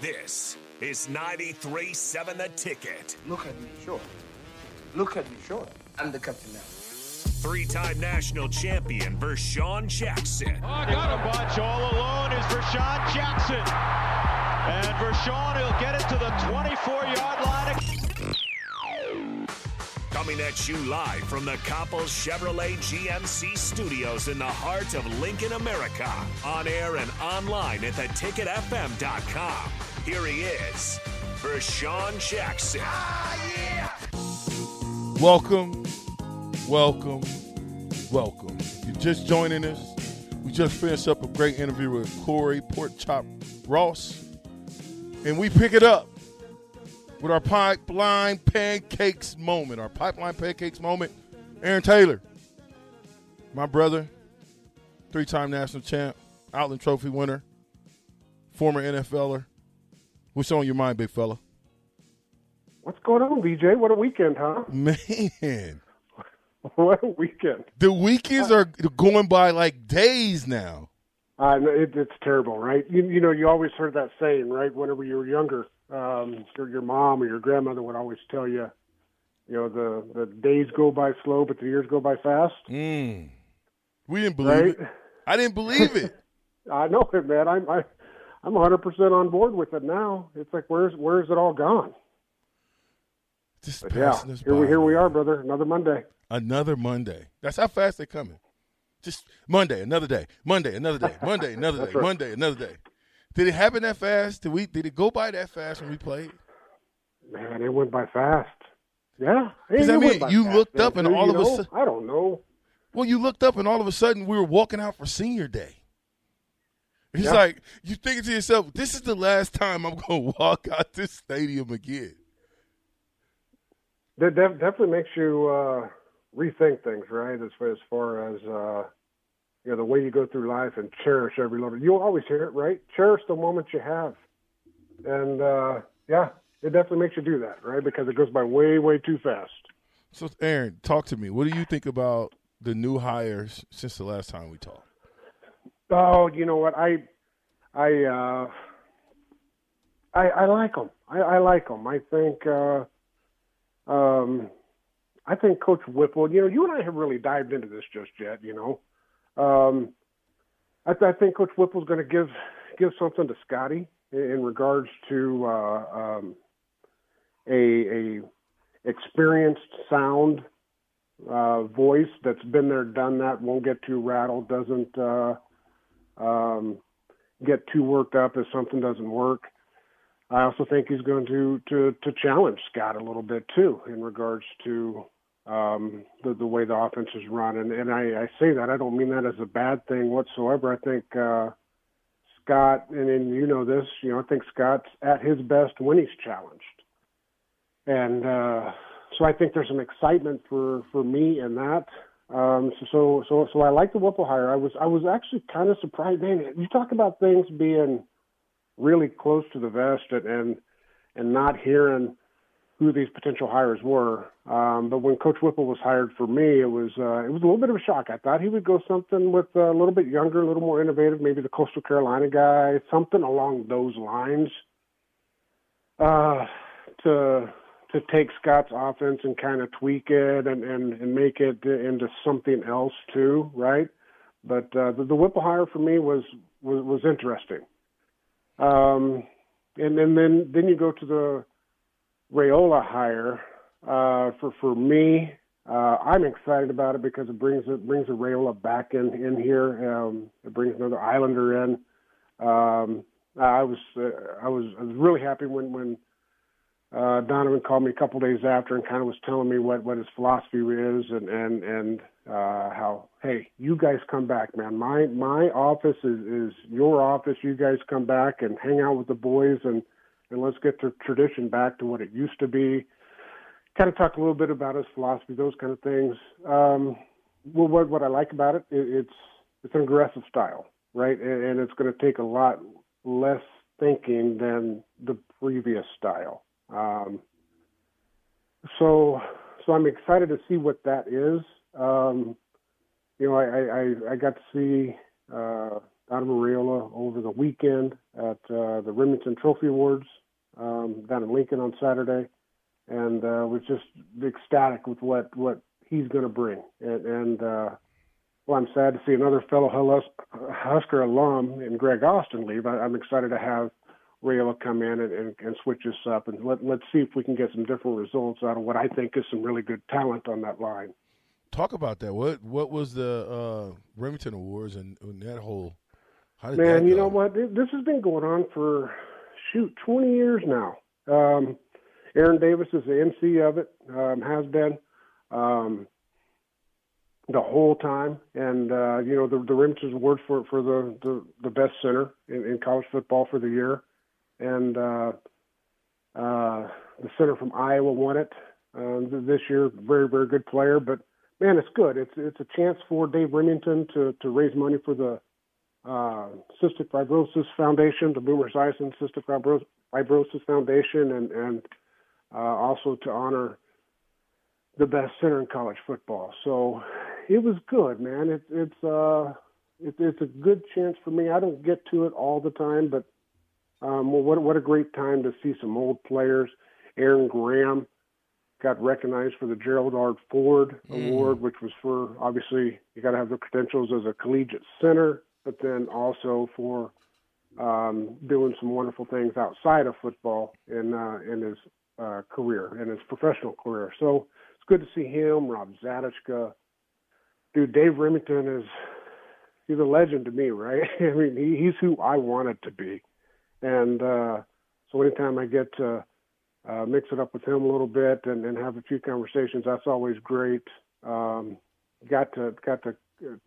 This is 93.7 The Ticket. Look at me, sure. Look at me, sure. I'm the captain now. Three-time national champion Vershawn Jackson. Oh, got a bunch all alone is Vershawn Jackson. And Vershawn he'll get it to the 24-yard line. Coming at you live from the Coppels Chevrolet GMC studios in the heart of Lincoln, America. On air and online at theticketfm.com. Here he is, Vershawn Jackson. Ah, yeah! Welcome, welcome, welcome. If you're just joining us, we just finished up a great interview with Corey Porkchop Ross, and we pick it up with our pipeline pancakes moment. Our pipeline pancakes moment. Aaron Taylor, my brother, three-time national champ, Outland Trophy winner, former NFLer. What's on your mind, big fella? What's going on, BJ? What a weekend, huh? Man, What a weekend. the weekends are going by like days now. Uh, it, it's terrible, right? You, you know, you always heard that saying, right? Whenever you were younger, um, your, your mom or your grandmother would always tell you, you know, the, the days go by slow, but the years go by fast, Mm. We didn't believe right? it. I didn't believe it. I know it, man. I'm I, I'm 100% on board with it now. It's like, where's where's it all gone? Just But yeah, here we by, here we are, brother. Another Monday. Another Monday. That's how fast they're coming. Just Monday, another day. Monday, another day. Monday, another day. Monday, another day. Did it happen that fast? Did we? Did it go by that fast when we played? Man, it went by fast. Yeah, it, I mean, you fast, looked man, up and all of a sudden- I don't know. Well, you looked up and all of a sudden we were walking out for senior day. It's Yeah. like you thinking to yourself, "This is the last time I'm going to walk out this stadium again." That def- definitely makes you uh, rethink things, right? As far as, far as uh, you know, the way you go through life and cherish every little. You'll always hear it, right? Cherish the moments you have, and uh, yeah, it definitely makes you do that, right? Because it goes by way, way too fast. So, Aaron, talk to me. What do you think about the new hires since the last time we talked? Oh, you know what? I, I, uh, I, I like them. I, I like them. I think, uh, um, I think Coach Whipple. You know, you and I have really dived into this just yet. You know, um, I, th- I think Coach Whipple's going to give give something to Scotty in, in regards to uh, um, a a experienced sound uh, voice that's been there, done that, won't get too rattled, doesn't uh, um, get too worked up if something doesn't work. I also think he's going to to to challenge Scott a little bit too in regards to um, the the way the offense is run, and and I, I say that I don't mean that as a bad thing whatsoever. I think uh, Scott, and, and you know this, you know, I think Scott's at his best when he's challenged, and uh, so I think there's some excitement for for me in that. Um, so, so, so, so I like the Whipple hire. I was, I was actually kind of surprised. Man, you talk about things being really close to the vest and, and, and not hearing who these potential hires were. Um, but when Coach Whipple was hired for me, it was, uh, it was a little bit of a shock. I thought he would go something with a little bit younger, a little more innovative, maybe the Coastal Carolina guy, something along those lines. Uh, to to take Scott's offense and kind of tweak it and, and, and make it into something else too, right? But uh, the, the Whipple hire for me was, was was interesting. Um, and, and then then you go to the Raiola hire. Uh, for for me, uh, I'm excited about it because it brings it brings a Raiola back in in here. Um, it brings another Islander in. Um, I was uh, I was I was really happy when when uh, Donovan called me a couple days after and kind of was telling me what what his philosophy is and and and uh, how hey you guys come back man my my office is is your office you guys come back and hang out with the boys and and let's get the tradition back to what it used to be. Kind of talk a little bit about his philosophy those kind of things. Um, well what what I like about it, it it's it's an aggressive style right? And, and it's going to take a lot less thinking than the previous style. Um, so, so I'm excited to see what that is. Um, you know, I, I, I got to see uh, Donovan Raiola over the weekend at uh, the Rimington Trophy Awards um, down in Lincoln on Saturday, and uh, was just ecstatic with what what he's going to bring. And, and uh, well, I'm sad to see another fellow Husker alum in Greg Austin leave. I, I'm excited to have Raiola come in and, and, and switch this up, and let, let's see if we can get some different results out of what I think is some really good talent on that line. Talk about that. What what was the uh, Rimington Awards and, and that whole? Man, you know what? This has been going on for shoot twenty years now. Um, Aaron Davis is the MC of it. Um, has been um, the whole time, and uh, you know the the Rimington Award for for the the, the best center in, in college football for the year and uh, uh, the center from Iowa won it uh, this year. Very, very good player, but man, it's good. It's it's a chance for Dave Rimington to to raise money for the uh, Cystic Fibrosis Foundation, the Boomer Esiason Cystic Fibrosis Foundation, and and uh, also to honor the best center in college football. So it was good, man. It's it's uh it, it's a good chance for me. I don't get to it all the time, but um, well, what what a great time to see some old players. Aaron Graham got recognized for the Gerald R. Ford mm. Award, which was for obviously you got to have the credentials as a collegiate center, but then also for um, doing some wonderful things outside of football in uh, in his uh, career, in his professional career. So it's good to see him, Rob Zatechka. Dude, Dave Rimington is he's a legend to me, right? I mean, he, he's who I wanted to be. And uh, so anytime I get to uh, mix it up with him a little bit and, and have a few conversations, that's always great. Um, got to got to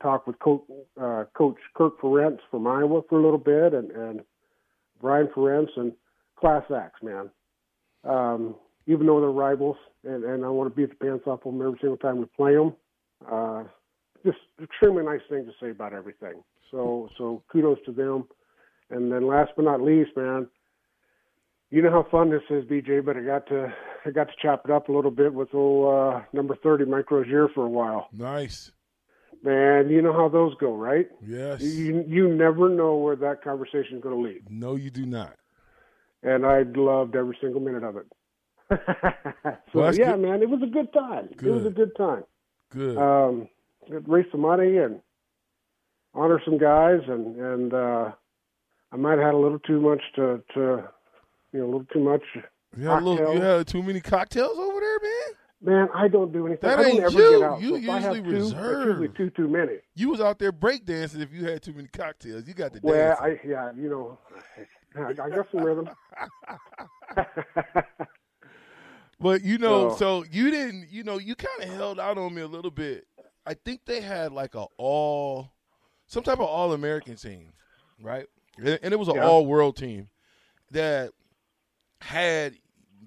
talk with Coach, uh, Coach Kirk Ferentz from Iowa for a little bit, and, and Brian Ferentz and class acts, man. Um, even though they're rivals, and, and I want to beat the pants off of them every single time we play them. Uh, just extremely nice thing to say about everything. So so kudos to them. And then last but not least, man, you know how fun this is, BJ. But I got to I got to chop it up a little bit with old uh, number thirty Mike Rozier for a while. Nice, man. You know how those go, right? Yes. You you never know where that conversation is going to lead. No, you do not. And I loved every single minute of it. so well, yeah, good. man, it was a good time. Good. It was a good time. Good. Um, raise some money and honor some guys and and uh, I might have had a little too much to, to you know, a little too much. You had, little, you had too many cocktails over there, man. Man, I don't do anything. That I ain't ever you. Get out. You so usually two, reserve. Usually too too many. You was out there breakdancing if you had too many cocktails. You got the well, dance. I yeah, you know, I, I got some rhythm. but you know, so, so you didn't. You know, you kind of held out on me a little bit. I think they had like a all, some type of all American team, right? and it was an yeah. all world team that had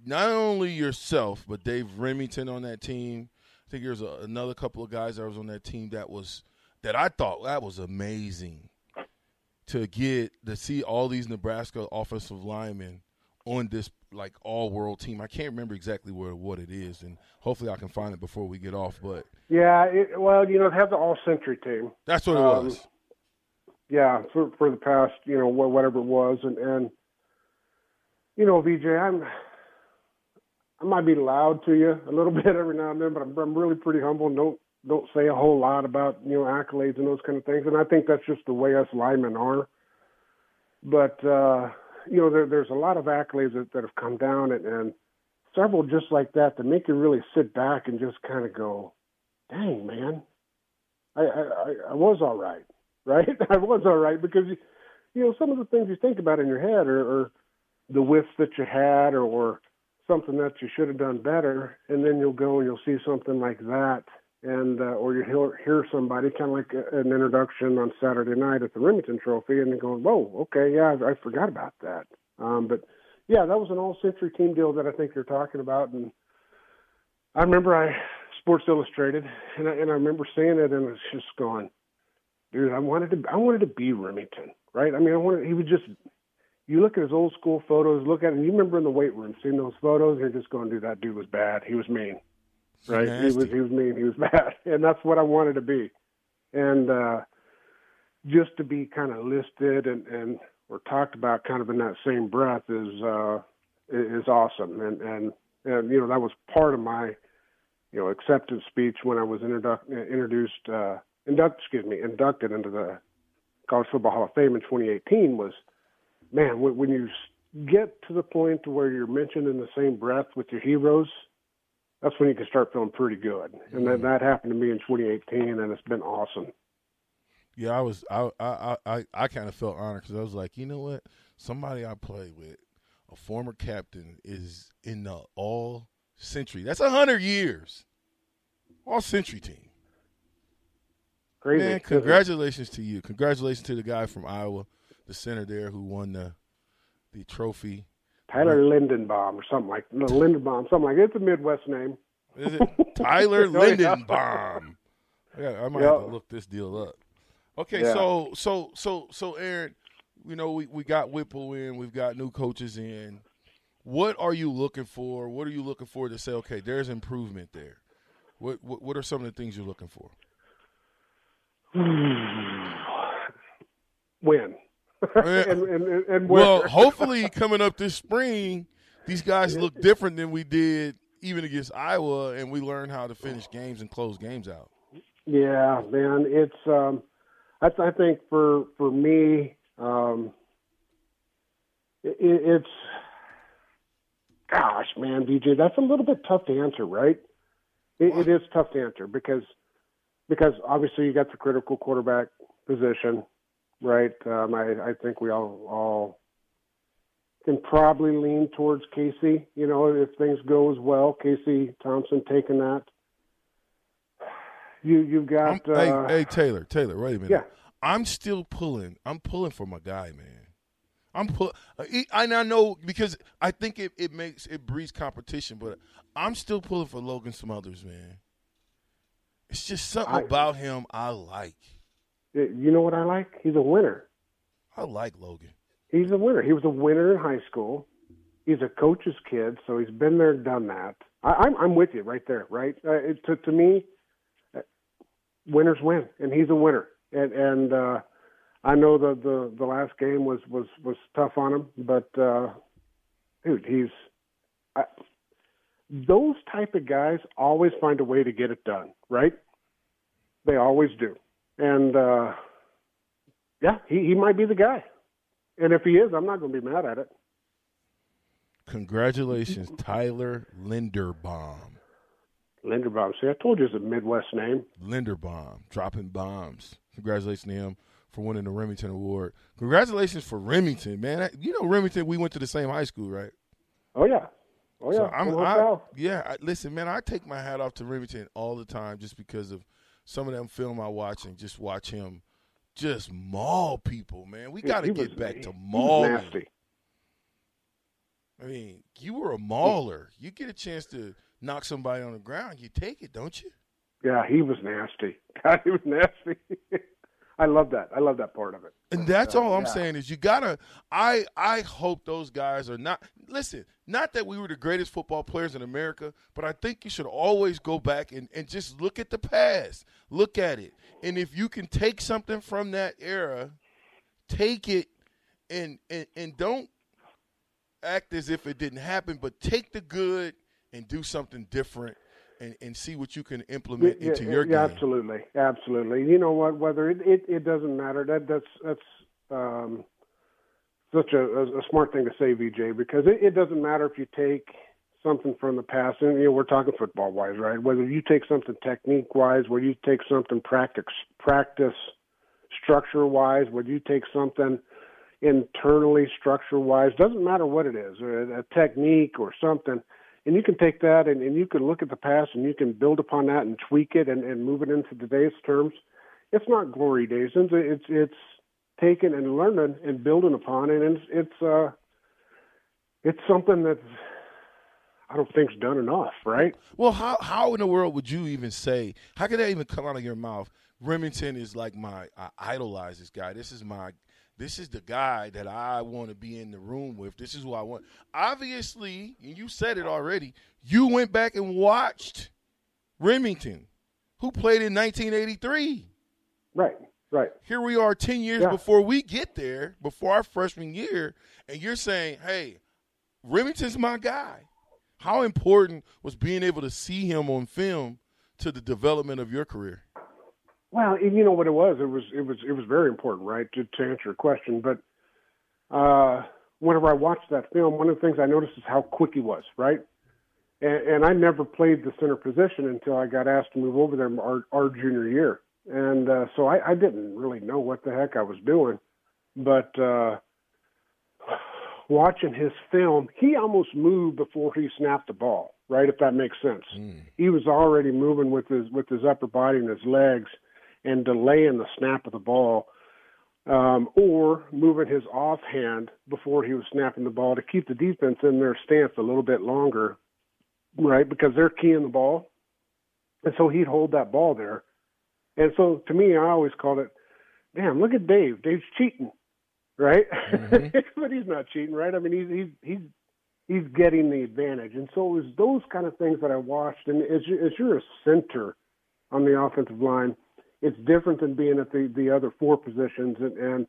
not only yourself but Dave Rimington on that team. I think there's a, another couple of guys that was on that team that was that I thought that was amazing to get to see all these Nebraska offensive linemen on this like all world team. I can't remember exactly where what it is, and hopefully I can find it before we get off. But yeah, it, well, you know, they have the all century team. That's what it um, was yeah, for for the past, you know, whatever it was, and and you know, VJ, I'm I might be loud to you a little bit every now and then, but I'm, I'm really pretty humble don't don't say a whole lot about you know accolades and those kind of things, and I think that's just the way us linemen are. But uh, you know, there, there's a lot of accolades that, that have come down, and, and several just like that that make you really sit back and just kind of go, "Dang, man, I, I, I was all right, right? I was all right because you, you know, some of the things you think about in your head are, are the whiffs that you had, or, or something that you should have done better, and then you'll go and you'll see something like that, and uh, or you hear, hear somebody kind of like a, an introduction on Saturday night at the Rimington Trophy, and going, "Whoa, okay, yeah, I, I forgot about that." Um, but yeah, that was an all-century team deal that I think you're talking about, and I remember I Sports Illustrated, and I, and I remember seeing it, and it's just going, dude, I wanted to, I wanted to be Rimington, right? I mean, I wanted, he was just, you look at his old school photos, look at him, you remember in the weight room, seeing those photos, you're just going, dude, that dude was bad. He was mean, right? Nasty. He was, he was mean, he was bad, and that's what I wanted to be, and uh, just to be kind of listed and and or talked about kind of in that same breath is uh, is awesome, and and and you know that was part of my you know, acceptance speech when I was introdu- introduced, uh, induct, excuse me, inducted into the College Football Hall of Fame in 2018 was, man, when, when you get to the point where you're mentioned in the same breath with your heroes, that's when you can start feeling pretty good. And then mm-hmm. that happened to me in 2018, and it's been awesome. Yeah, I was, I, I, I, I kind of felt honored because I was like, you know what, somebody I played with, a former captain, is in the all century. That's a hundred years. All century team. Crazy. Man, congratulations to you. Congratulations to the guy from Iowa, the center there who won the the trophy. Tyler Lindenbaum or something like no Lindenbaum, something like it's a Midwest name. Is it Tyler oh, Lindenbaum? Yeah, I might yep. have to look this deal up. Okay, yeah. so so so so Aaron, you know we, we got Whipple in, we've got new coaches in. What are you looking for? What are you looking for to say, okay, there's improvement there? What what, what are some of the things you're looking for? Win. and, and, and well, hopefully, coming up this spring, these guys look different than we did even against Iowa, and we learn how to finish games and close games out. Yeah, man, it's. Um, I, I think for for me, um, it, it's Gosh, man, DJ, that's a little bit tough to answer, right? It, it is tough to answer because because obviously you got the critical quarterback position, right? Um, I, I think we all all can probably lean towards Casey. You know, if things go as well, Casey Thompson taking that. You you've got uh, hey, hey Taylor Taylor wait a minute yeah I'm still pulling I'm pulling for my guy man I'm put. Uh, I now know because I think it, it makes it breeds competition, but I'm still pulling for Logan Smothers, man. It's just something I, about him I like. You know what I like? He's a winner. I like Logan. He's a winner. He was a winner in high school. He's a coach's kid, so he's been there, done that. I, I'm I'm with you right there. Right uh, it, to to me, uh, winners win, and he's a winner. And and uh, I know the the the last game was was was tough on him, but uh, dude, he's I, those type of guys always find a way to get it done, right? They always do, and uh, yeah, he he might be the guy, and if he is, I'm not going to be mad at it. Congratulations, Tyler Linderbaum. Linderbaum. See, I told you it's a Midwest name. Linderbaum, dropping bombs. Congratulations to him for winning the Rimington Award. Congratulations for Rimington, man. You know Rimington, we went to the same high school, right? Oh yeah. Oh yeah. So I'm, I, yeah, I, listen, man, I take my hat off to Rimington all the time just because of some of them film I watch and just watch him just maul people, man. We got to get was, back he, to mauling. Nasty. I mean, you were a mauler. You get a chance to knock somebody on the ground, you take it, don't you? Yeah, he was nasty. God, he was nasty. I love that. I love that part of it. And that's all I'm yeah. saying is you gotta. I I hope those guys are not. Listen, not that we were the greatest football players in America, but I think you should always go back and, and just look at the past. Look at it, and if you can take something from that era, take it, and and and don't act as if it didn't happen, but take the good and do something different and, and see what you can implement yeah, into your yeah, game. Absolutely, absolutely. You know what? Whether it, it, it doesn't matter. That that's that's um, such a, a, smart thing to say, VJ, because it, it doesn't matter if you take something from the past, and you know we're talking football wise, right? Whether you take something technique wise, whether you take something practice practice structure wise, whether you take something internally structure wise, doesn't matter what it is, or a technique or something. And you can take that and, and you can look at the past and you can build upon that and tweak it and, and move it into today's terms. It's not glory days. It's it's taking and learning and building upon it, and it's it's uh it's something that's I don't think's done enough, right? Well, how how in the world would you even say? How could that even come out of your mouth? Rimington is like my I idolize this guy. This is my this is the guy that I want to be in the room with. This is who I want. Obviously, and you said it already, you went back and watched Rimington, who played in 1983. Right, right. Here we are 10 years yeah. before we get there, before our freshman year, and you're saying, hey, Rimington's my guy. How important was being able to see him on film to the development of your career? Well, you know what it was. It was it was it was very important, right? To to answer your question, but uh, whenever I watched that film, one of the things I noticed is how quick he was, right? And, and I never played the center position until I got asked to move over there our, our junior year, and uh, so I, I didn't really know what the heck I was doing. But uh, watching his film, he almost moved before he snapped the ball, right? If that makes sense. Mm. He was already moving with his with his upper body and his legs and delaying the snap of the ball, um, or moving his offhand before he was snapping the ball to keep the defense in their stance a little bit longer, right? Because they're keying the ball, and so he'd hold that ball there. And so to me, I always called it, "Damn, look at Dave. Dave's cheating." Right, mm-hmm. but he's not cheating, right? I mean, he's he's he's he's getting the advantage. And so it was those kind of things that I watched. And as, you, as you're a center on the offensive line, it's different than being at the the other four positions and, and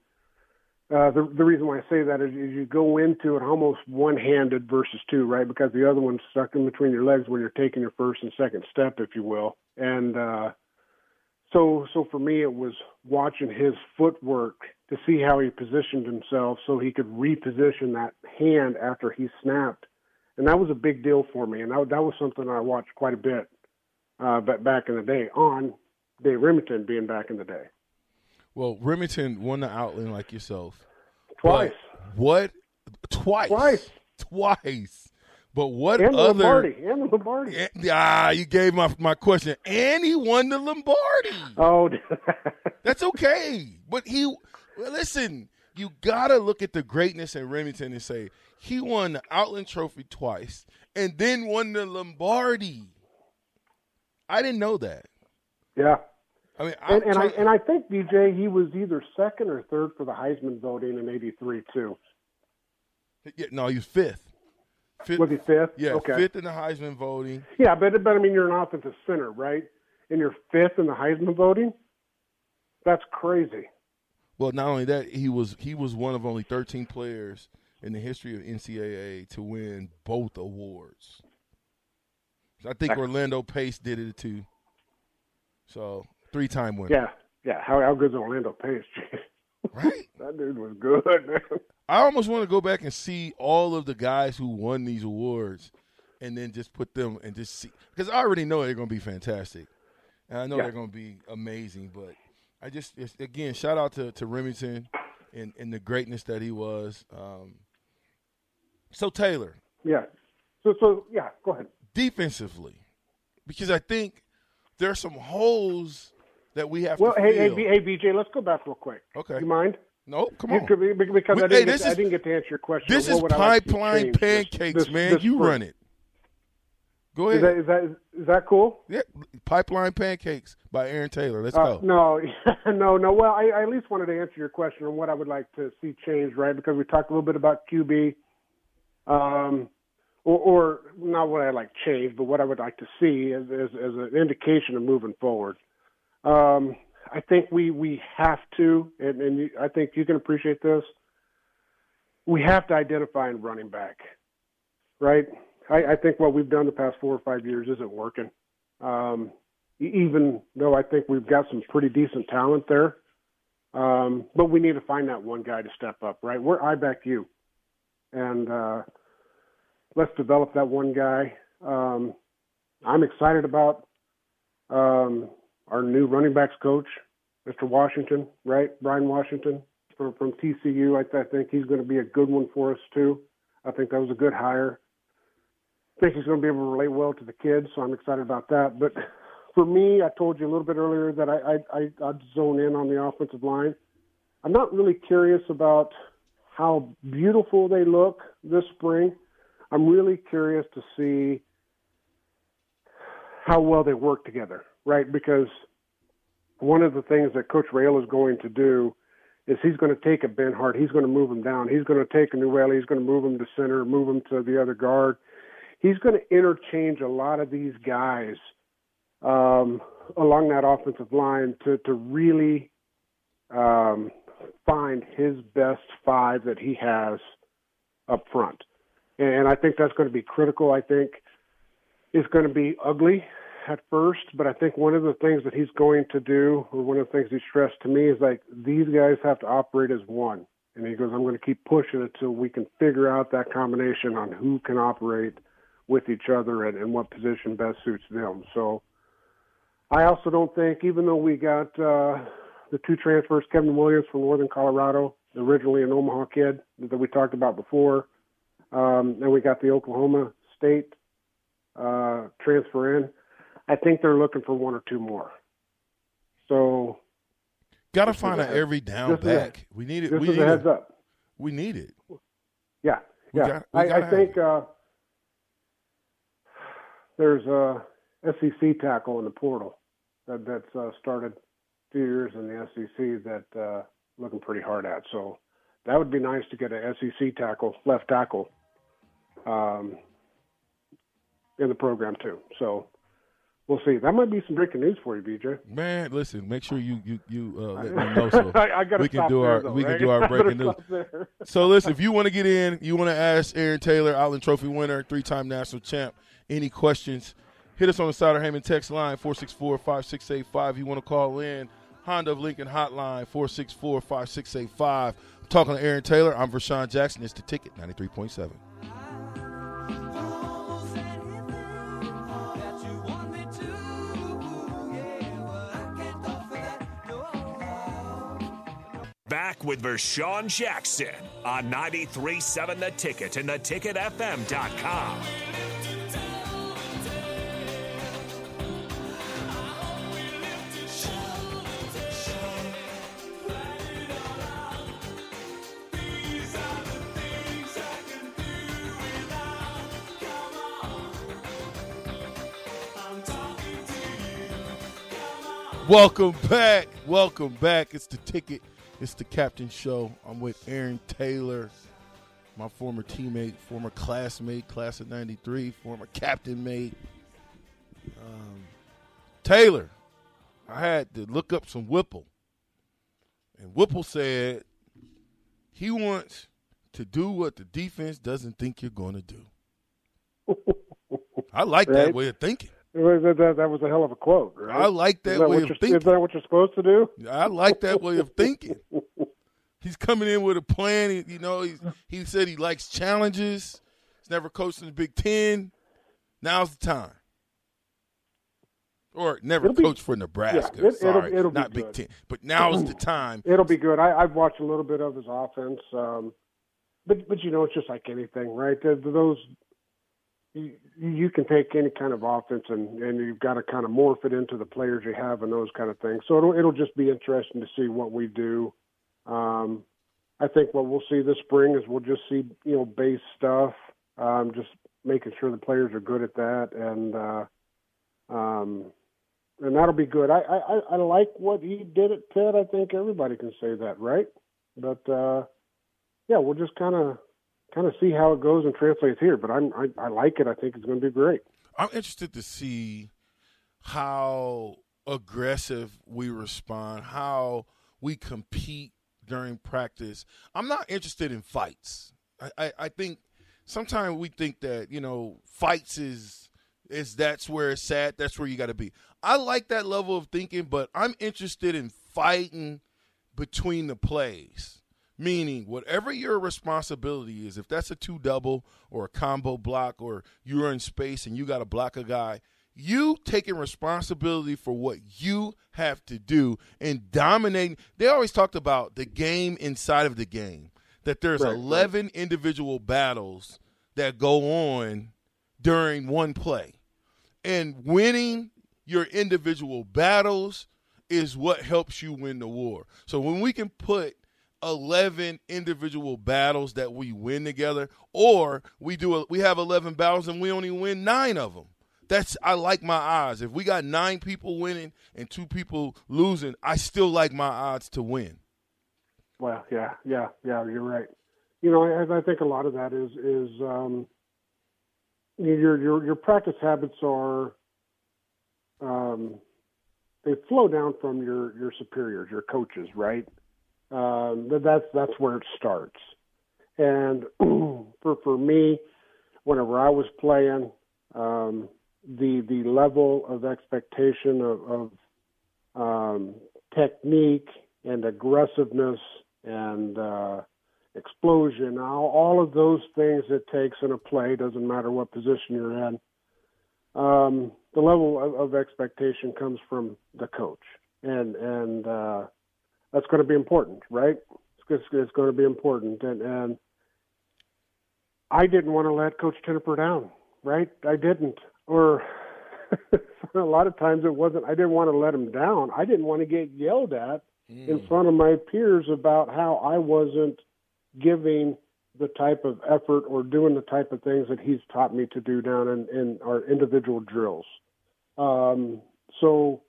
uh, the the reason why I say that is, is you go into it almost one handed versus two, right? Because the other one's stuck in between your legs when you're taking your first and second step, if you will. And uh, so so for me, it was watching his footwork to see how he positioned himself so he could reposition that hand after he snapped, and that was a big deal for me. And that that was something I watched quite a bit, uh, but back in the day on Dave Rimington being back in the day. Well, Rimington won the Outland like yourself. Twice. What? Twice. Twice. Twice. But what and other? Lombardi. And Lombardi. And, ah, you gave my my question. And he won the Lombardi. Oh, that's okay. But he, well, listen, you gotta look at the greatness in Rimington and say he won the Outland Trophy twice and then won the Lombardi. I didn't know that. Yeah. I mean, and, and I and I think DJ he was either second or third for the Heisman voting in '83 too. Yeah, no, he was fifth. fifth. Was he fifth? Yeah, okay. fifth in the Heisman voting. Yeah, but but I mean, you're an offensive center, right? And you're fifth in the Heisman voting. That's crazy. Well, not only that, he was he was one of only 13 players in the history of NCAA to win both awards. I think Orlando Pace did it too. So three time winner. Yeah, yeah. How how good's Orlando Pace? right. that dude was good, man. I almost want to go back and see all of the guys who won these awards, and then just put them and just see because I already know they're going to be fantastic, and I know yeah. they're going to be amazing. But I just again shout out to to Rimington and and the greatness that he was. Um, so Taylor. Yeah. So so yeah. Go ahead. Defensively, because I think there's some holes that we have well, to hey, fill. hey, hey, BJ, let's go back real quick. Okay. You mind? No, come on. Because we, I, didn't hey, get, is, I didn't get to answer your question. This is pipeline like pancakes, this, man. This, you run it. Go ahead. Is that, is that is that cool? Yeah, pipeline pancakes by Aaron Taylor. Let's uh, go. No, no, no. Well, I, I, at least wanted to answer your question on what I would like to see change, right? Because we talked a little bit about QB. Um, or, or not what I'd like change, but what I would like to see as, as, as an indication of moving forward. Um, I think we, we have to, and, and you, I think you can appreciate this. We have to identify a running back, right? I, I think what we've done the past four or five years isn't working. Um, even though I think we've got some pretty decent talent there, Um, but we need to find that one guy to step up, right? We're I back you, and uh, let's develop that one guy. Um, I'm excited about um, our new running backs coach, Mr. Washington, right? Brian Washington from, from TCU. I, I think he's going to be a good one for us too. I think that was a good hire. I think he's going to be able to relate well to the kids, so I'm excited about that. But for me, I told you a little bit earlier that I, I, I I'd zone in on the offensive line. I'm not really curious about how beautiful they look this spring. I'm really curious to see how well they work together, right? Because one of the things that Coach Rail is going to do is he's going to take a Benhart, he's going to move him down, he's going to take a Nouili, he's going to move him to center, move him to the other guard. He's going to interchange a lot of these guys um, along that offensive line to to really um, find his best five that he has up front, and I think that's going to be critical. I think it's going to be ugly at first, but I think one of the things that he's going to do, or one of the things he stressed to me, is like these guys have to operate as one. And he goes, I'm going to keep pushing it we can figure out that combination on who can operate with each other and, and what position best suits them. So I also don't think, even though we got uh, the two transfers, Kevin Williams from Northern Colorado, originally an Omaha kid that we talked about before, um, and we got the Oklahoma State uh, transfer in. I think they're looking for one or two more. So, got to find out every down back. we need it. This we is need a heads it. up. We need it. Yeah, yeah. got- I, I think uh, there's a SEC tackle in the portal that that's uh, started two years in the SEC that uh, looking pretty hard at. So that would be nice to get a SEC tackle, left tackle, um, in the program too. So we'll see. That might be some breaking news for you, BJ. Man, listen. Make sure you you you uh, let me know so I, I we can do there, our though, we right? can do our breaking news. So listen, if you want to get in, you want to ask Aaron Taylor, Outland Trophy winner, three-time national champ, any questions, hit us on the Sauter Heyman text line 464-5685. You want to call in, Honda of Lincoln hotline 464-5685. I'm talking to Aaron Taylor. I'm Vershawn Jackson. It's the ticket 93.7. With Vershawn Jackson on 93.7 The Ticket and theticketfm.com. Welcome back. Welcome back. It's the ticket. It's the captain show. I'm with Aaron Taylor, my former teammate, former classmate, class of 93, former captain mate. Um, Taylor, I had to look up some Whipple. And Whipple said he wants to do what the defense doesn't think you're going to do. I like that way of thinking. That, that, that was a hell of a quote, right? I like that is that way of thinking. Is that what you're supposed to do? I like that way of thinking. He's coming in with a plan. He, you know, he's, he said he likes challenges. He's never coached in the Big Ten. Now's the time. Or never It'll be- coached for Nebraska. yeah, it- it'll- Sorry, it'll be not Big good. Ten. But now's the time. It'll be good. I, I've watched a little bit of his offense, um, but but you know it's just like anything, right? Those you, you can take any kind of offense and and you've got to kind of morph it into the players you have and those kind of things. So it'll it'll just be interesting to see what we do. Um, I think what we'll see this spring is we'll just see you know base stuff, um, just making sure the players are good at that and. Uh, um, and that'll be good. I, I I- like what he did at Pitt. I think everybody can say that, right? But uh, yeah, we'll just kind of kind of see how it goes and translates here. But I'm I, I like it. I think it's going to be great. I'm interested to see how aggressive we respond, how we compete during practice. I'm not interested in fights. I, I, I think sometimes we think that, you know, fights is is that's where it's at, that's where you gotta be. I like that level of thinking, but I'm interested in fighting between the plays. Meaning, whatever your responsibility is, if that's a two double or a combo block, or you're in space and you got to block a guy, you taking responsibility for what you have to do and dominating. They always talked about the game inside of the game, that there's right, 11 right. individual battles that go on during one play. And winning your individual battles is what helps you win the war. So when we can put 11 individual battles that we win together or we do a, we have 11 battles and we only win 9 of them that's I like my odds. If we got 9 people winning and 2 people losing, I still like my odds to win. Well, yeah, yeah, yeah, you're right. You know, I, I think a lot of that is is um, your your your practice habits are um, they flow down from your your superiors, your coaches, right? Um, that's that's where it starts. And for for me, whenever I was playing, um, the the level of expectation of, of um, technique and aggressiveness and uh, explosion, all, all of those things it takes in a play, doesn't matter what position you're in. Um, the level of, of, expectation comes from the coach, and and uh, that's going to be important, right? It's, it's going to be important, and and I didn't want to let Coach Tenopir down, right? I didn't, or a lot of times it wasn't. I didn't want to let him down. I didn't want to get yelled at mm. in front of my peers about how I wasn't giving the type of effort or doing the type of things that he's taught me to do down in, in our individual drills. Um, so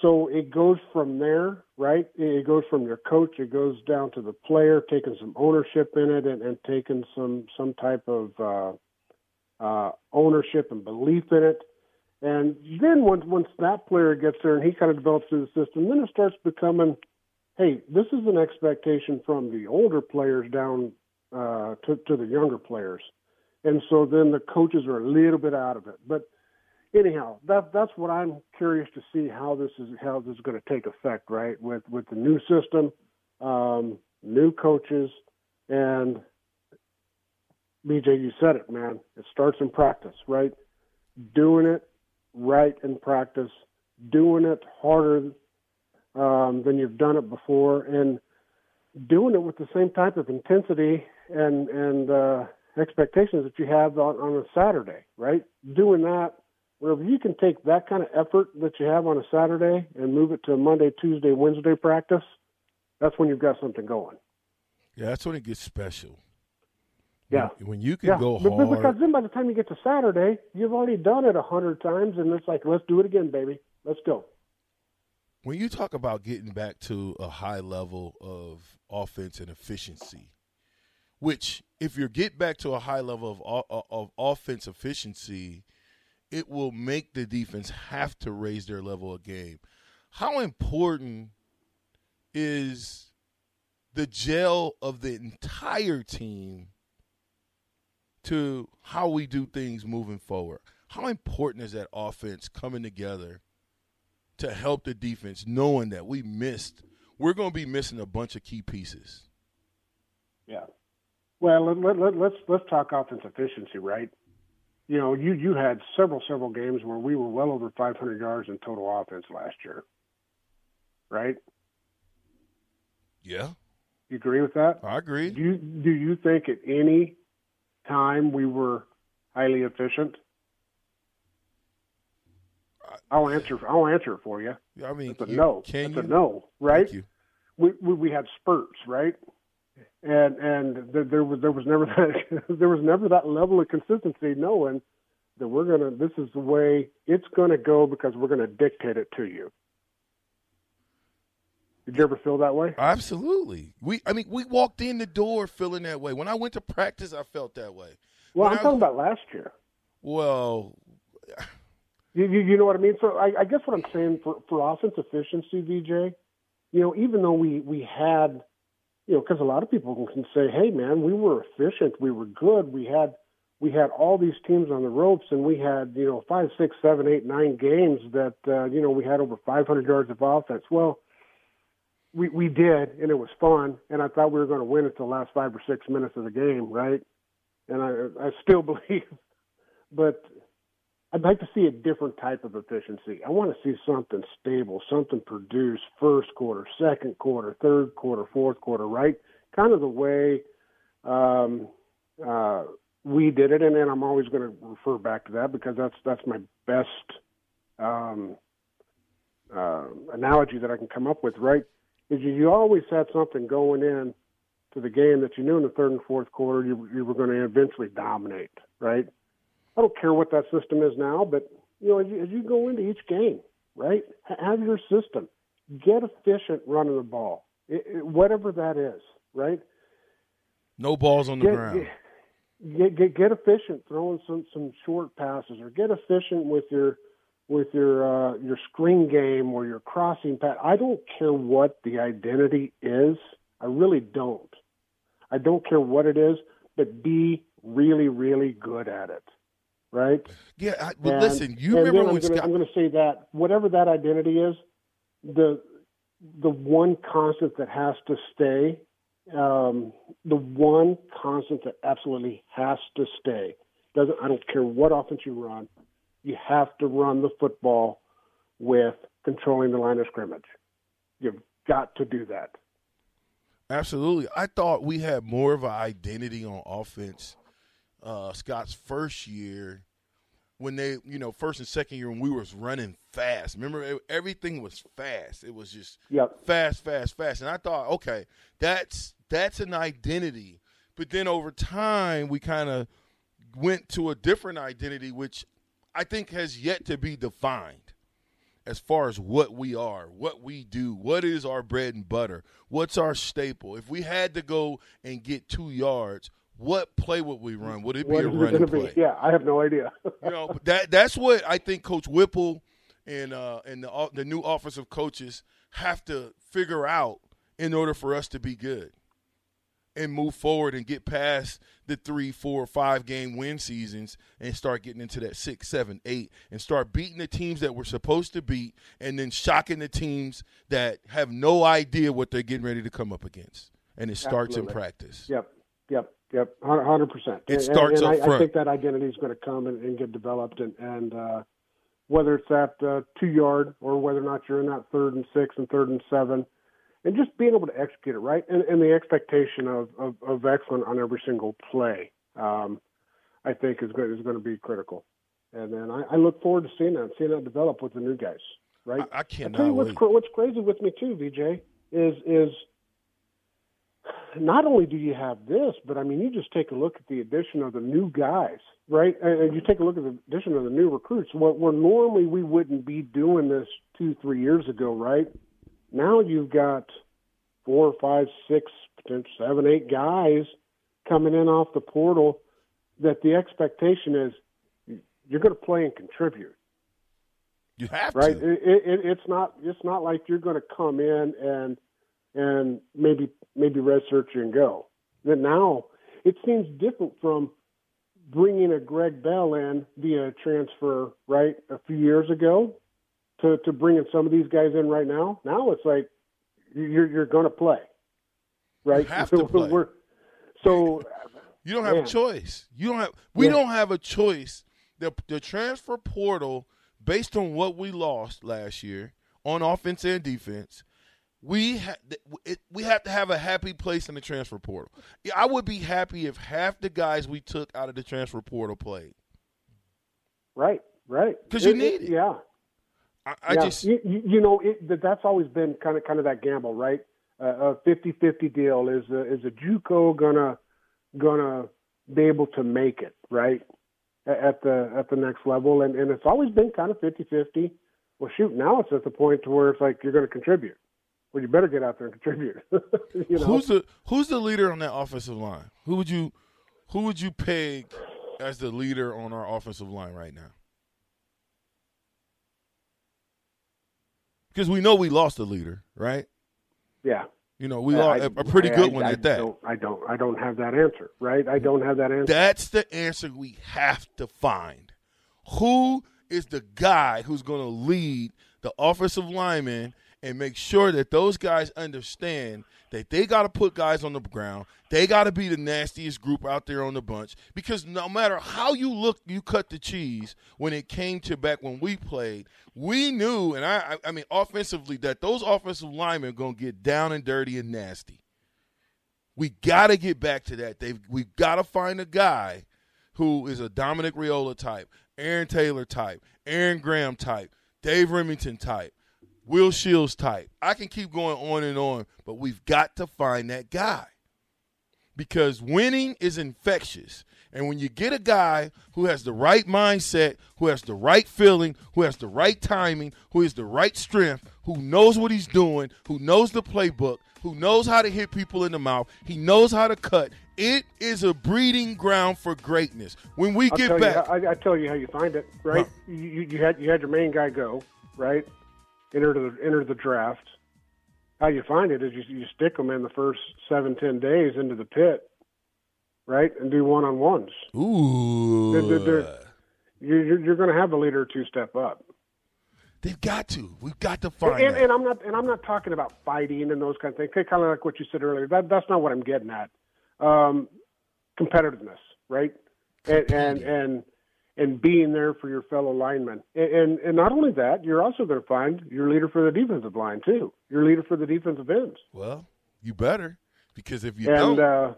so it goes from there, right? It goes from your coach, it goes down to the player, taking some ownership in it and, and taking some some type of uh, uh, ownership and belief in it. And then once once that player gets there and he kind of develops through the system, then it starts becoming, hey, this is an expectation from the older players down uh, to to the younger players, and so then the coaches are a little bit out of it, but anyhow, that that's what I'm curious to see how this is how this is going to take effect, right? With with the new system, um, new coaches, and BJ, you said it, man. It starts in practice, right? Doing it right in practice, doing it harder um, than you've done it before, and doing it with the same type of intensity and and uh, expectations that you have on, on a Saturday, right? Doing that well, if you can take that kind of effort that you have on a Saturday and move it to a Monday, Tuesday, Wednesday practice, that's when you've got something going. Yeah, that's when it gets special. Yeah. When, when you can yeah. go hard. Because then by the time you get to Saturday, you've already done it a hundred times, and it's like, let's do it again, baby. Let's go. When you talk about getting back to a high level of offense and efficiency, which if you get back to a high level of, of offense efficiency – it will make the defense have to raise their level of game. How important is the gel of the entire team to how we do things moving forward? How important is that offense coming together to help the defense, knowing that we missed, we're going to be missing a bunch of key pieces? Yeah. Well, let, let, let's let's talk offense efficiency, right? You know, you you had several several games where we were well over 500 yards in total offense last year, right? Yeah. You agree with that? I agree. Do you do you think at any time we were highly efficient? I'll answer. I'll answer it for you. I mean, it's a you, no. Can it's you? a no, right? We, we we had spurts, right? And and there, there was there was never that there was never that level of consistency, knowing that we're gonna this is the way it's gonna go because we're gonna dictate it to you. Did you ever feel that way? Absolutely. We I mean we walked in the door feeling that way. When I went to practice, I felt that way. Well, when I'm I, talking about last year. Well. You, you, you know what I mean? So I, I guess what I'm saying for, for offense efficiency, VJ, you know, even though we, we had you know, because a lot of people can say, "Hey, man, we were efficient, we were good, we had we had all these teams on the ropes, and we had you know five, six, seven, eight, nine games that uh, you know we had over 500 yards of offense." Well, we we did, and it was fun, and I thought we were going to win it the last five or six minutes of the game, right? And I I still believe, but I'd like to see a different type of efficiency. I want to see something stable, something produced first quarter, second quarter, third quarter, fourth quarter, right? Kind of the way um, uh, we did it, and then I'm always going to refer back to that because that's that's my best um, uh, analogy that I can come up with. Right? Is you, you always had something going in to the game that you knew in the third and fourth quarter you, you were going to eventually dominate. Right? I don't care what that system is now, but you know, as you, as you go into each game, right, have your system. Get efficient running the ball, it, it, whatever that is, right? No balls on the get, ground. Get, get get efficient throwing some some short passes, or get efficient with your with your uh, your screen game or your crossing pass. I don't care what the identity is. I really don't. I don't care what it is, but be really really good at it right? Yeah, I, but and, listen, you remember when I'm gonna, Scott... I'm going to say that whatever that identity is, the the one constant that has to stay, um, the one constant that absolutely has to stay doesn't. I don't care what offense you run, you have to run the football with controlling the line of scrimmage. You've got to do that. Absolutely. I thought we had more of an identity on offense uh, Scott's first year when they, you know, first and second year when we was running fast. Remember, everything was fast. It was just yep. fast, fast, fast. And I thought, okay, that's that's an identity. But then over time, we kind of went to a different identity, which I think has yet to be defined as far as what we are, what we do, what is our bread and butter, what's our staple. If we had to go and get two yards, what play would we run? Would it be what a running play? Be? Yeah, I have no idea. you know, that that's what I think Coach Whipple and uh, and the the new offensive coaches have to figure out in order for us to be good and move forward and get past the three, four, five game win seasons and start getting into that six, seven, eight, and start beating the teams that we're supposed to beat, and then shocking the teams that have no idea what they're getting ready to come up against. And it starts Absolutely. in practice. Yep, yep. Yep, hundred percent. It starts and, and up I, front. I think that identity is going to come and, and, get developed, and, and uh, whether it's that uh, two yard or whether or not you're in that third and six and third and seven, and just being able to execute it right, and, and the expectation of, of, of excellence on every single play, um, I think is going is going to be critical. And then I, I, look forward to seeing that, seeing that develop with the new guys. Right? I, I cannot I tell you what's, what's crazy with me too, VJ, is is not only do you have this, but I mean, you just take a look at the addition of the new guys, right? And you take a look at the addition of the new recruits. Where, where normally we wouldn't be doing this two, three years ago, right? Now you've got four, five, six, seven, eight guys coming in off the portal. That the expectation is you're going to play and contribute. You have right? to. It, it, it's not. It's not like you're going to come in and and maybe maybe research and go. Then now it seems different from bringing a Greg Bell in via transfer right a few years ago to to bringing some of these guys in right now. Now it's like you're you're going to play, right? You have so to play. We're, so you don't have man. a choice. You don't have. We Yeah. don't have a choice. The the transfer portal, based on what we lost last year on offense and defense, we ha- it, we have to have a happy place in the transfer portal. Yeah, I would be happy if half the guys we took out of the transfer portal played. right, right. Because you need it. Yeah, I, I yeah. just you, you know it, that that's always been kind of kind of that gamble, right? Uh, a 50-50 deal is a, is a JUCO gonna gonna be able to make it right at the at the next level, and and it's always been kind of 50-50. Well, shoot, now it's at the point to where it's like you're going to contribute. Well, you better get out there and contribute. you know? who's the who's the leader on that offensive line? Who would you who would you peg as the leader on our offensive line right now? Because we know we lost a leader, right? yeah. You know, we are a I- a, a pretty I- good I- one I at that. Don't, I don't. I don't have that answer. Right. I don't have that answer. That's the answer we have to find. Who is the guy who's going to lead the offensive lineman and make sure that those guys understand that they got to put guys on the ground. They got to be the nastiest group out there on the bunch because no matter how you look, you cut the cheese. When it came to back when we played, we knew, and I, I mean, offensively, that those offensive linemen are going to get down and dirty and nasty. We got to get back to that. They've we got to find a guy who is a Dominic Raiola type, Aaron Taylor type, Aaron Graham type, Dave Rimington type, Will Shields type. I can keep going on and on, but we've got to find that guy because winning is infectious. And when you get a guy who has the right mindset, who has the right feeling, who has the right timing, who has the right strength, who knows what he's doing, who knows the playbook, who knows how to hit people in the mouth, he knows how to cut. It is a breeding ground for greatness. When we I'll get back, You, I, I tell you how you find it, right? Huh. You, you you had you had your main guy go, right? Enter the enter the draft. How you find it is you you stick them in the first seven ten days into the pit, right, and do one on ones. ooh, They're- they're- You're you're, going to have a leader two step up. they've got to. We've got to find And, and I'm not and I'm not talking about fighting and those kind of things. Kind of like what you said earlier. That that's not what I'm getting at. Um, competitiveness, right? And and and and being there for your fellow linemen. And, and and not only that, you're also going to find your leader for the defensive line too. Your leader for the defensive ends. well, you better because if you and don't, uh,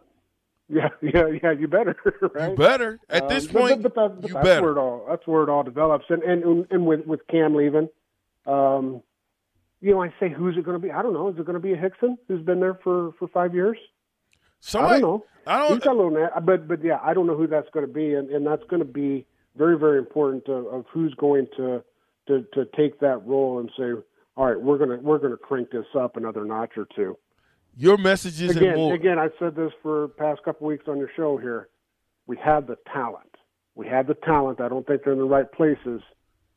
yeah, yeah, yeah, you better. Right? you better. At Um, this but- point, but, that, but you that's better. where it all that's where it all develops. And and and with with Cam leaving, um, you know, I say who's it going to be? I don't know. Is it going to be a Hickson who's been there for for five years? Somebody, I don't know. I don't. He's got a little, but but yeah, I don't know who that's going to be, and, and that's going to be very very important of, of who's going to, to to take that role and say, all right, we're gonna we're gonna crank this up another notch or two. your messages and Again, more. again, I've said this for past couple weeks on your show here. We have the talent. We have the talent. I don't think they're in the right places.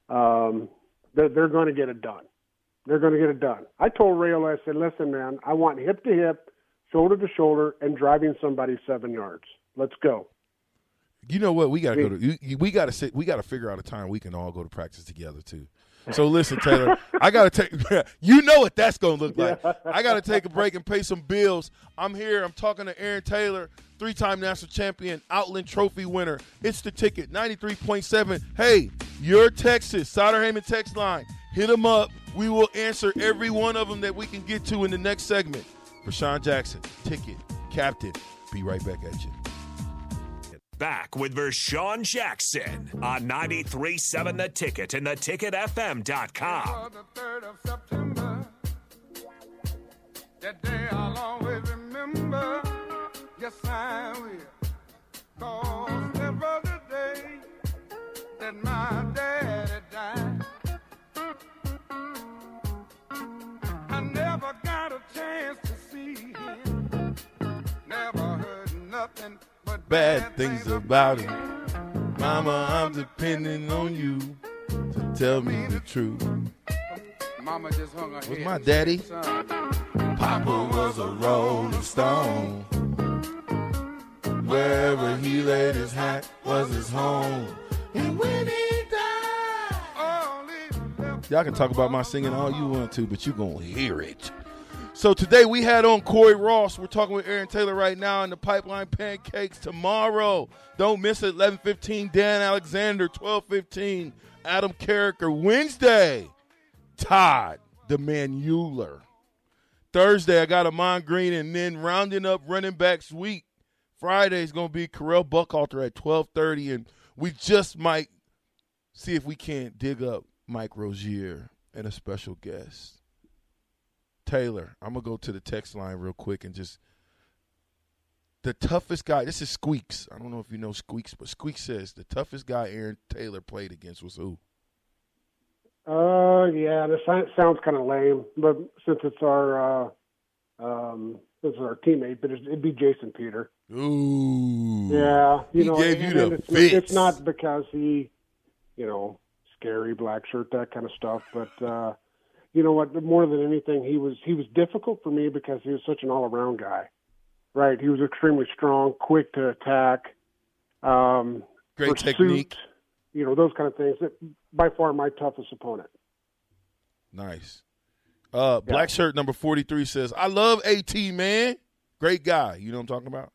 Um, they're they're going to get it done. They're going to get it done. I told Raiola, I said, listen, man, I want hip to hip, shoulder to shoulder, and driving somebody seven yards. Let's go. You know what? We got to go to. We got to sit. We got to figure out a time we can all go to practice together too. So listen, Taylor, I got to take. You know what that's going to look like. I got to take a break and pay some bills. I'm here. I'm talking to Aaron Taylor, three-time national champion, Outland Trophy winner. It's the ticket, 93.7. Hey, your Texas Heyman text line. Hit them up. We will answer every one of them that we can get to in the next segment. Vershawn Jackson, ticket, captain. Be right back at you. Back with Vershawn Jackson on 93.7 The Ticket and theticketfm.com. the bad things about him. Mama, I'm depending on you to tell me the truth. Mama just hung her Was head my daddy? Papa was a rolling stone. Wherever he laid his hat was his home. And when he died. all Y'all can talk about my singing all you want to, but you gonna hear it. So today we had on Corey Ross. We're talking with Aaron Taylor right now in the Pipeline Pancakes. Tomorrow, don't miss it. 11:15. Dan Alexander. 12:15. Adam Carriker. Wednesday, Todd the Manuler. Thursday, I got Ahman Green, and then rounding up running backs week. Friday is going to be Correll Buckhalter at 12:30, and we just might see if we can't dig up Mike Rozier and a special guest. Taylor, I'm gonna go to the text line real quick and just the toughest guy. This is Squeaks. I don't know if you know Squeaks, but Squeaks says the toughest guy Aaron Taylor played against was who? Uh, yeah, this sounds kind of lame, but since it's our uh, um, this is our teammate, but it'd, be Jason Peter. Ooh, Yeah, you He know, gave you and, the it's, fits. it's not because he, you know, scary black shirt that kind of stuff, but uh, you know what? More than anything, he was he was difficult for me because he was such an all around guy. Right, he was extremely strong, quick to attack, um, great pursuit, technique. You know, those kind of things. That by far my toughest opponent. Nice. Uh, black shirt number 43 says, I love AT, man. Great guy. You know what I'm talking about?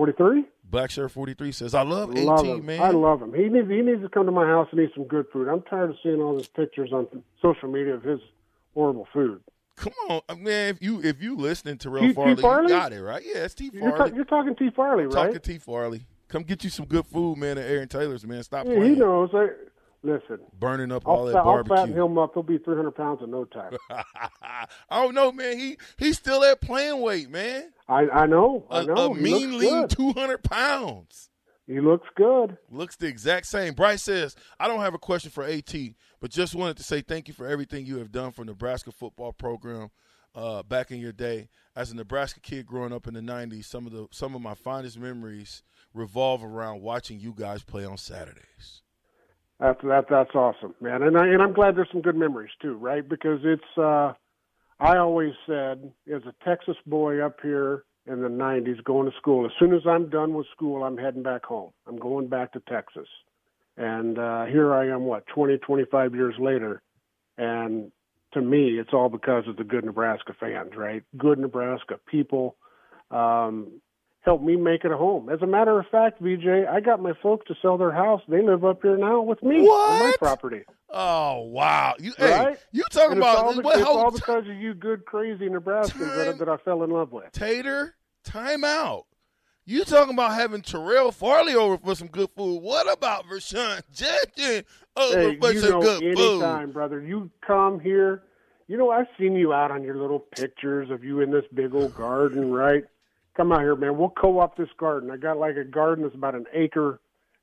43? Black shirt 43 says, I love, love AT, him. man. I love him. He needs he needs to come to my house and eat some good food. I'm tired of seeing all these pictures on social media of his horrible food. Come on, uh, man. If you if you listening to Real. Farley, Farley? you got it, right? Yeah, it's T. You're, Farley. ta- you're talking T. Farley, right? talking T. Farley. Come get you some good food, man, at Aaron Taylor's, man. Stop Yeah, playing. he knows. I, listen, Burning up all I'll, that fa- I'll fatten him up. He'll be 300 pounds in no time. I don't know, man. He he's still at playing weight, man. I, I know. A, I know. a He mean, lean good. 200 pounds. He looks good. Looks the exact same. Bryce says, I don't have a question for AT, but just wanted to say thank you for everything you have done for Nebraska football program uh, back in your day. As a Nebraska kid growing up in the 90s, some of the some of my fondest memories revolve around watching you guys play on Saturdays. That's that. That's awesome, man. And I and I'm glad there's some good memories too, right? Because it's. uh I always said, as a Texas boy up here in the '90s, going to school. As soon as I'm done with school, I'm heading back home. I'm going back to Texas. And uh here I am, what 20, 25 years later, and to me, it's all because of the good Nebraska fans, right? Good Nebraska people. Um, helped me make it a home. As a matter of fact, VJ, I got my folks to sell their house. They live up here now with me on my property. Oh wow! You hey, you talking And it's about all, be- what it's all because of you good, crazy Nebraskans that, that I fell in love with. Tater, time out. You talking about having Terrell Farley over for some good food? What about Rashawn Jenkins over Hey, for some know, good anytime, food? brother. You come here. You know, I've seen you out on your little pictures of you in this big old garden, right? Come out here, man. We'll co-op this garden. I got like a garden that's about an acre,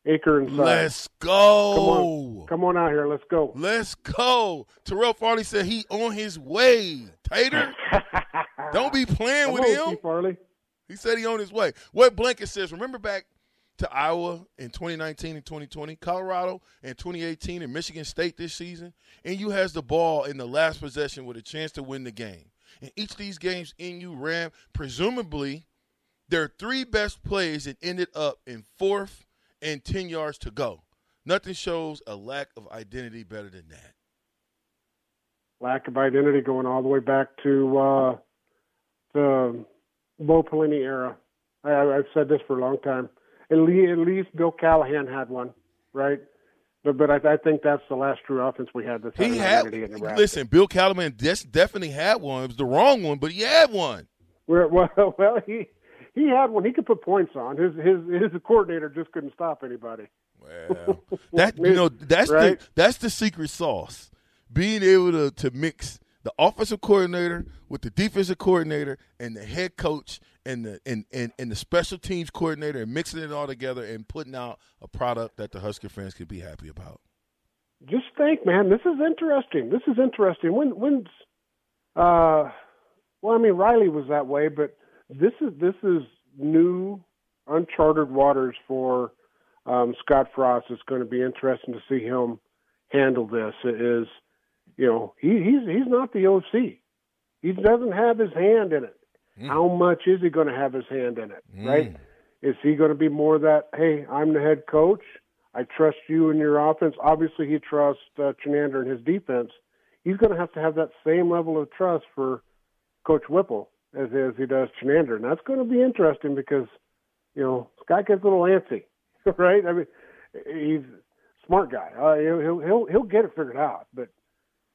acre in size. Let's go. Come on, come on out here. Let's go. Let's go. Terrell Farley said he on his way. Tater, don't be playing Come with on, him. T. Farley. He said he on his way. What Blanket says, remember back to Iowa in 2019 and 2020, Colorado in 2018, and Michigan State this season, and you has the ball in the last possession with a chance to win the game. In each of these games, NU ran presumably their three best plays that ended up in fourth and 10 yards to go. Nothing shows a lack of identity better than that. lack of identity going all the way back to uh, the Bo Pelini era. I, I've said this for a long time. At least, at least Bill Callahan had one, right? But, but I, I think that's the last true offense we had. This He had, listen, Bill Callahan des- definitely had one. It was the wrong one, but he had one. Well, well, he he had one. He could put points on. His his his coordinator just couldn't stop anybody. Well, that you know that's Right? the that's the secret sauce. Being able to to mix the offensive coordinator with the defensive coordinator and the head coach and the and, and, and the special teams coordinator and mixing it all together and putting out a product that the Husker fans could be happy about. just think, man, this is interesting. This is interesting. When when's uh well, I mean Riley was that way, but this is this is new uncharted waters for um Scott Frost. It's going to be interesting to see him handle this. It is you know, he he's he's not the OC. He doesn't have his hand in it. How much is he going to have his hand in it, right? Is he going to be more that, hey, I'm the head coach. I trust you and your offense. Obviously, he trusts uh, Chinander and his defense. He's going to have to have that same level of trust for Coach Whipple as, as he does Chinander. And that's going to be interesting because, you know, Scott gets a little antsy, right? I mean, he's smart guy. Uh, he'll, he'll, he'll, get it figured out, but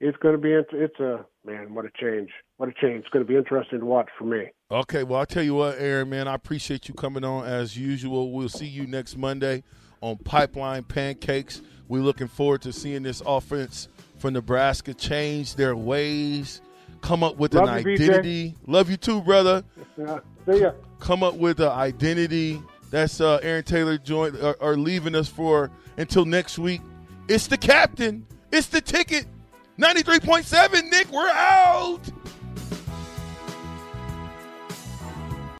it's going to be, it's a, man, what a change. What a change. It's going to be interesting to watch for me. Okay, well, I'll tell you what, Aaron, man, I appreciate you coming on as usual. We'll see you next Monday on Pipeline Pancakes. We're looking forward to seeing this offense from Nebraska change their ways, come up with Love an you, identity. Love you too, brother. Uh, see ya. Come up with an identity. That's uh, Aaron Taylor joined are, are leaving us for until next week. It's the captain. It's the ticket. 93.7, Nick. We're out.